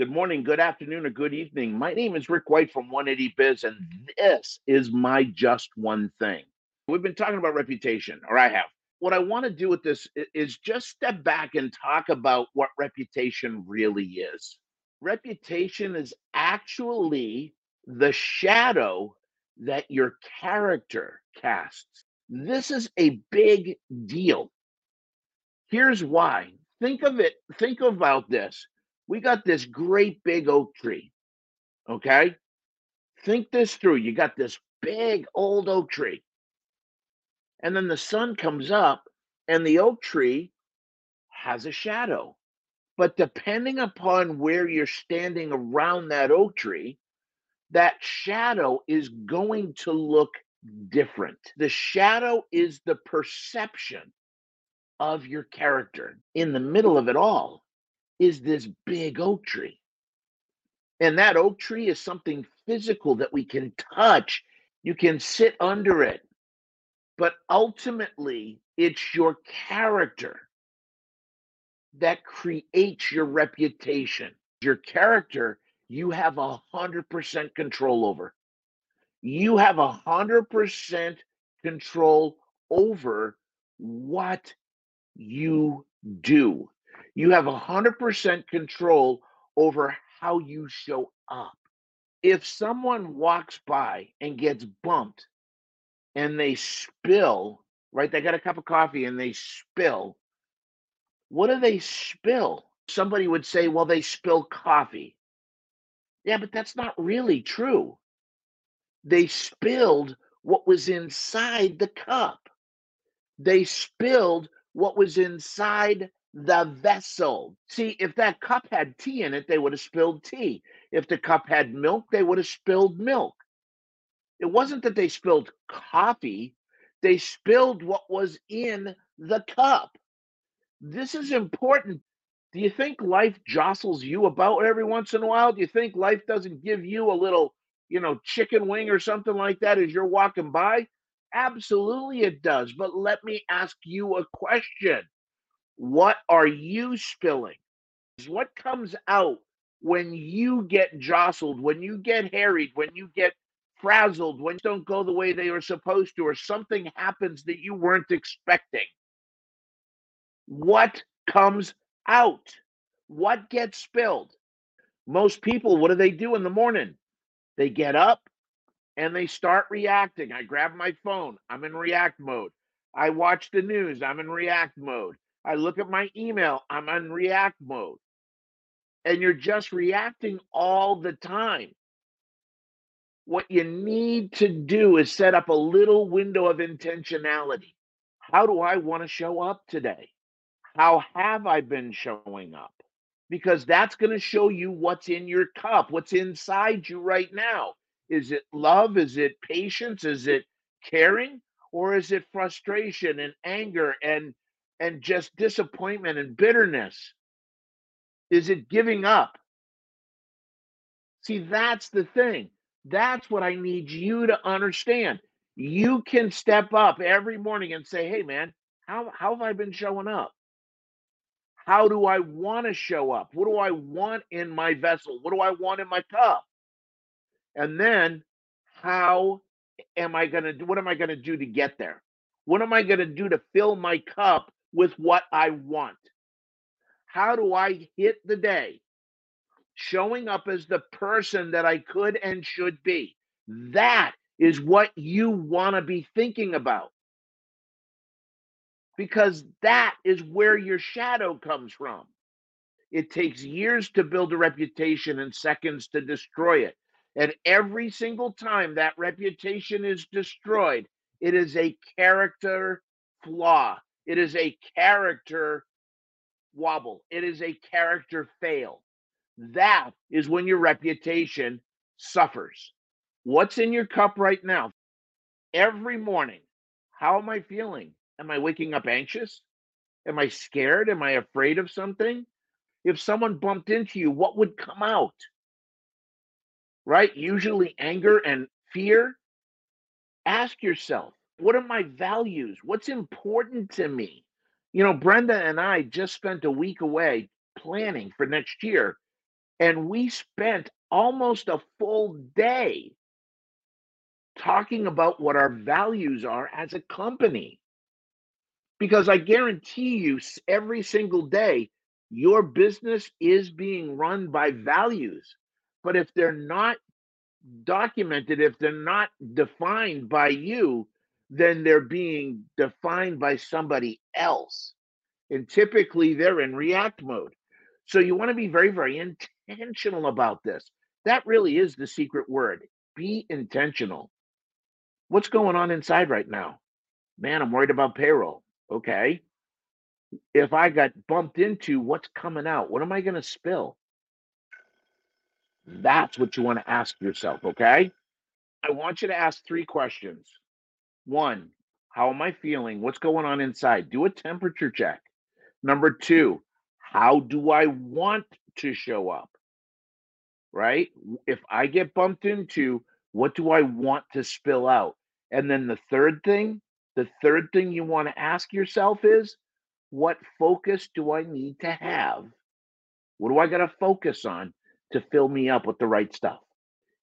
good morning, good afternoon, or good evening. My name is Rick White from 180 Biz, and mm-hmm. this is my just one thing. We've been talking about reputation, or I have. What I want to do with this is just step back and talk about what reputation really is. Reputation is actually the shadow that your character casts. This is a big deal. Here's why. Think of it, think about this. We got this great big oak tree. Okay? Think this through. You got this big old oak tree. And then the sun comes up and the oak tree has a shadow. But depending upon where you're standing around that oak tree, that shadow is going to look different. The shadow is the perception of your character. In the middle of it all is this big oak tree. And that oak tree is something physical that we can touch. You can sit under it. But ultimately, it's your character that creates your reputation. Your character, you have a hundred percent control over. You have a hundred percent control over what you do. You have a hundred percent control over how you show up. If someone walks by and gets bumped and they spill, right? They got a cup of coffee and they spill. What do they spill? Somebody would say, well, they spill coffee. Yeah, but that's not really true. They spilled what was inside the cup. They spilled what was inside the vessel. See, if that cup had tea in it, they would have spilled tea. If the cup had milk, they would have spilled milk. It wasn't that they spilled coffee, they spilled what was in the cup. This is important. Do you think life jostles you about every once in a while? Do you think life doesn't give you a little, you know, chicken wing or something like that as you're walking by? Absolutely, it does. But let me ask you a question What are you spilling? Is what comes out when you get jostled, when you get harried, when you get frazzled, when you don't go the way they were supposed to, or something happens that you weren't expecting? What comes out? What gets spilled? Most people, what do they do in the morning? They get up, and they start reacting. I grab my phone, I'm in react mode. I watch the news, I'm in react mode. I look at my email, I'm on react mode. And you're just reacting all the time. What you need to do is set up a little window of intentionality. How do I want to show up today? How have I been showing up? Because that's going to show you what's in your cup, what's inside you right now. Is it love? Is it patience? Is it caring? Or is it frustration and anger and and just disappointment and bitterness? Is it giving up? See, that's the thing. That's what I need you to understand. You can step up every morning and say, "Hey man, how how have I been showing up? How do I want to show up? What do I want in my vessel? What do I want in my cup?" And then how am I going to do? What am I going to do to get there? What am I going to do to fill my cup with what I want? How do I hit the day showing up as the person that I could and should be? That is what you want to be thinking about. Because that is where your shadow comes from. It takes years to build a reputation and seconds to destroy it. And every single time that reputation is destroyed, it is a character flaw. It is a character wobble. It is a character fail. That is when your reputation suffers. What's in your cup right now? Every morning, how am I feeling? Am I waking up anxious? Am I scared? Am I afraid of something? If someone bumped into you, what would come out? right? Usually anger and fear. Ask yourself, what are my values? What's important to me? You know, Brenda and I just spent a week away planning for next year. And we spent almost a full day talking about what our values are as a company. Because I guarantee you, every single day, your business is being run by values. But if they're not documented, if they're not defined by you, then they're being defined by somebody else. And typically they're in react mode. So you want to be very, very intentional about this. That really is the secret word. Be intentional. What's going on inside right now? Man, I'm worried about payroll. Okay. If I got bumped into what's coming out, what am I going to spill? That's what you want to ask yourself. Okay. I want you to ask three questions. One, how am I feeling? What's going on inside? Do a temperature check. Number two, how do I want to show up? Right? If I get bumped into, what do I want to spill out? And then the third thing, the third thing you want to ask yourself is, what focus do I need to have? What do I got to focus on to fill me up with the right stuff?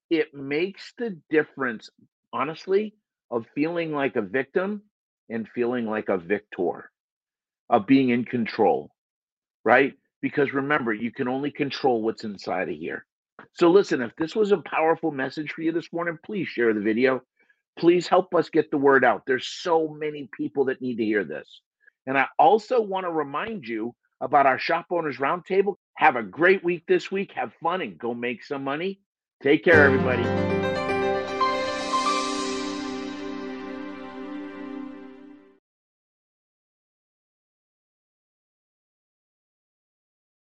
It makes the difference, honestly, of feeling like a victim and feeling like a victor, of being in control, right? Because remember, you can only control what's inside of here. So, listen, if this was a powerful message for you this morning, please share the video. Please help us get the word out. There's so many people that need to hear this. And I also want to remind you about our Shop Owners Roundtable. Have a great week this week. Have fun and go make some money. Take care, everybody.